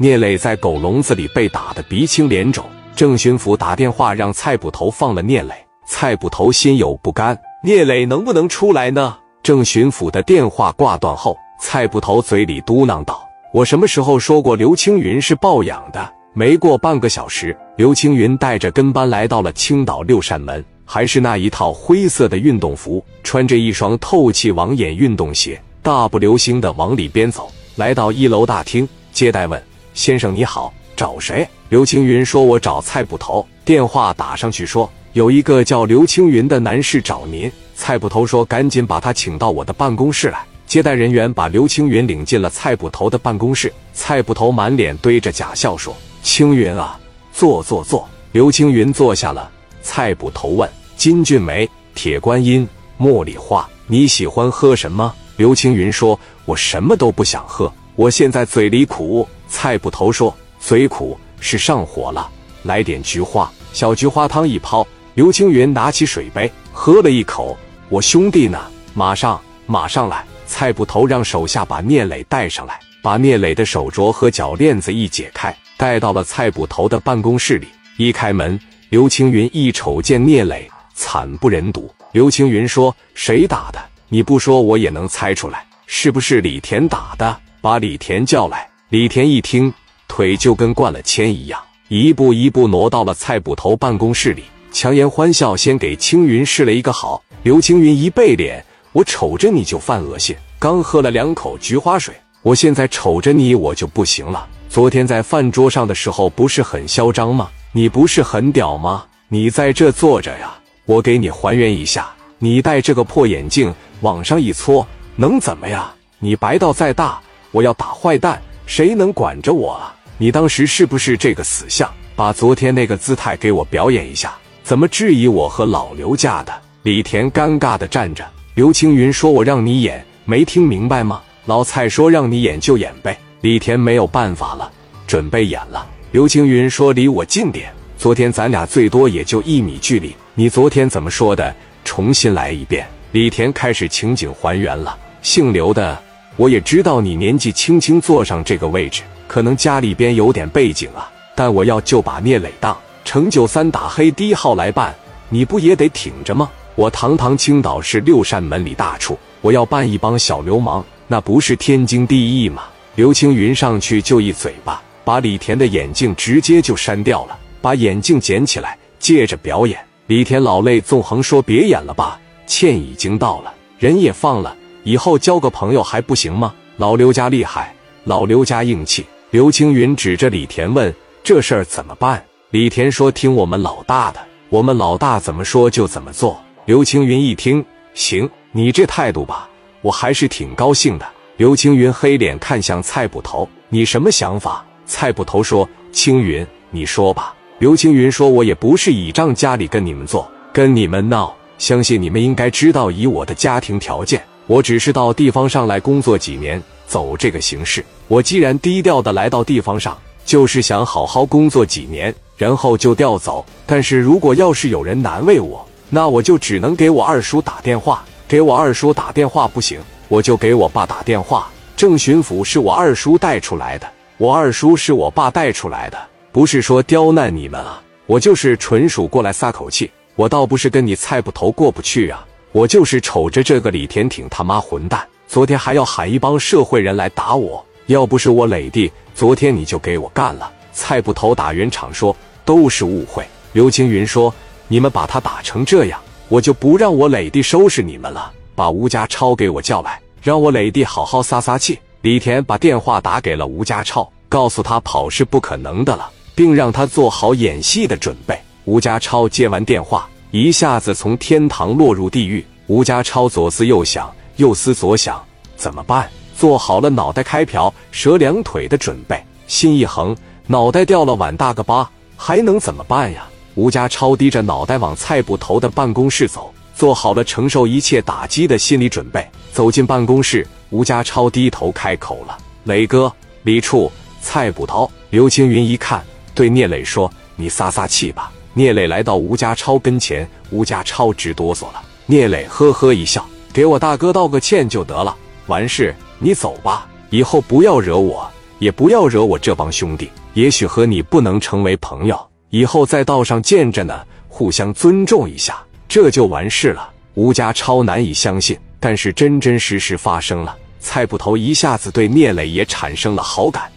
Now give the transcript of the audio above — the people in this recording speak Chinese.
聂磊在狗笼子里被打得鼻青脸肿，郑巡抚打电话让蔡捕头放了聂磊。蔡捕头心有不甘，聂磊能不能出来呢？郑巡抚的电话挂断后，蔡捕头嘴里嘟囔道：“我什么时候说过刘青云是抱养的？”没过半个小时，刘青云带着跟班来到了青岛六扇门，还是那一套灰色的运动服，穿着一双透气网眼运动鞋，大步流星的往里边走，来到一楼大厅，接待问。先生你好，找谁？刘青云说：“我找蔡捕头。”电话打上去说：“有一个叫刘青云的男士找您。”蔡捕头说：“赶紧把他请到我的办公室来。”接待人员把刘青云领进了蔡捕头的办公室。蔡捕头满脸堆着假笑说：“青云啊，坐坐坐。”刘青云坐下了。蔡捕头问：“金骏眉、铁观音、茉莉花，你喜欢喝什么？”刘青云说：“我什么都不想喝，我现在嘴里苦。”蔡捕头说：“嘴苦是上火了，来点菊花小菊花汤一泡。”刘青云拿起水杯喝了一口。我兄弟呢？马上，马上来！蔡捕头让手下把聂磊带上来，把聂磊的手镯和脚链子一解开，带到了蔡捕头的办公室里。一开门，刘青云一瞅见聂磊，惨不忍睹。刘青云说：“谁打的？你不说我也能猜出来，是不是李田打的？把李田叫来。”李田一听，腿就跟灌了铅一样，一步一步挪到了蔡捕头办公室里，强颜欢笑，先给青云示了一个好。刘青云一背脸，我瞅着你就犯恶心。刚喝了两口菊花水，我现在瞅着你我就不行了。昨天在饭桌上的时候不是很嚣张吗？你不是很屌吗？你在这坐着呀，我给你还原一下。你戴这个破眼镜往上一搓，能怎么样？你白到再大，我要打坏蛋。谁能管着我啊？你当时是不是这个死相？把昨天那个姿态给我表演一下。怎么质疑我和老刘家的？李田尴尬的站着。刘青云说：“我让你演，没听明白吗？”老蔡说：“让你演就演呗。”李田没有办法了，准备演了。刘青云说：“离我近点，昨天咱俩最多也就一米距离。你昨天怎么说的？重新来一遍。”李田开始情景还原了。姓刘的。我也知道你年纪轻轻坐上这个位置，可能家里边有点背景啊。但我要就把聂磊当程九三打黑第一号来办，你不也得挺着吗？我堂堂青岛市六扇门里大处，我要办一帮小流氓，那不是天经地义吗？刘青云上去就一嘴巴，把李田的眼镜直接就删掉了，把眼镜捡起来，接着表演。李田老泪纵横说：“别演了吧，歉已经到了，人也放了。”以后交个朋友还不行吗？老刘家厉害，老刘家硬气。刘青云指着李田问：“这事儿怎么办？”李田说：“听我们老大的，我们老大怎么说就怎么做。”刘青云一听，行，你这态度吧，我还是挺高兴的。刘青云黑脸看向蔡捕头：“你什么想法？”蔡捕头说：“青云，你说吧。”刘青云说：“我也不是倚仗家里跟你们做，跟你们闹。相信你们应该知道，以我的家庭条件。”我只是到地方上来工作几年，走这个形式。我既然低调的来到地方上，就是想好好工作几年，然后就调走。但是如果要是有人难为我，那我就只能给我二叔打电话。给我二叔打电话不行，我就给我爸打电话。郑巡抚是我二叔带出来的，我二叔是我爸带出来的，不是说刁难你们啊，我就是纯属过来撒口气。我倒不是跟你蔡捕头过不去啊。我就是瞅着这个李田挺他妈混蛋，昨天还要喊一帮社会人来打我，要不是我磊弟，昨天你就给我干了。蔡捕头打圆场说都是误会。刘青云说你们把他打成这样，我就不让我磊弟收拾你们了。把吴家超给我叫来，让我磊弟好好撒撒气。李田把电话打给了吴家超，告诉他跑是不可能的了，并让他做好演戏的准备。吴家超接完电话。一下子从天堂落入地狱，吴家超左思右想，右思左想，怎么办？做好了脑袋开瓢、折两腿的准备，心一横，脑袋掉了碗大个疤，还能怎么办呀？吴家超低着脑袋往蔡捕头的办公室走，做好了承受一切打击的心理准备。走进办公室，吴家超低头开口了：“磊哥，李处，蔡捕头。”刘青云一看，对聂磊说：“你撒撒气吧。”聂磊来到吴家超跟前，吴家超直哆嗦了。聂磊呵呵一笑：“给我大哥道个歉就得了，完事你走吧，以后不要惹我。也不要惹我这帮兄弟。也许和你不能成为朋友，以后在道上见着呢，互相尊重一下，这就完事了。吴家超难以相信，但是真真实实发生了。蔡捕头一下子对聂磊也产生了好感。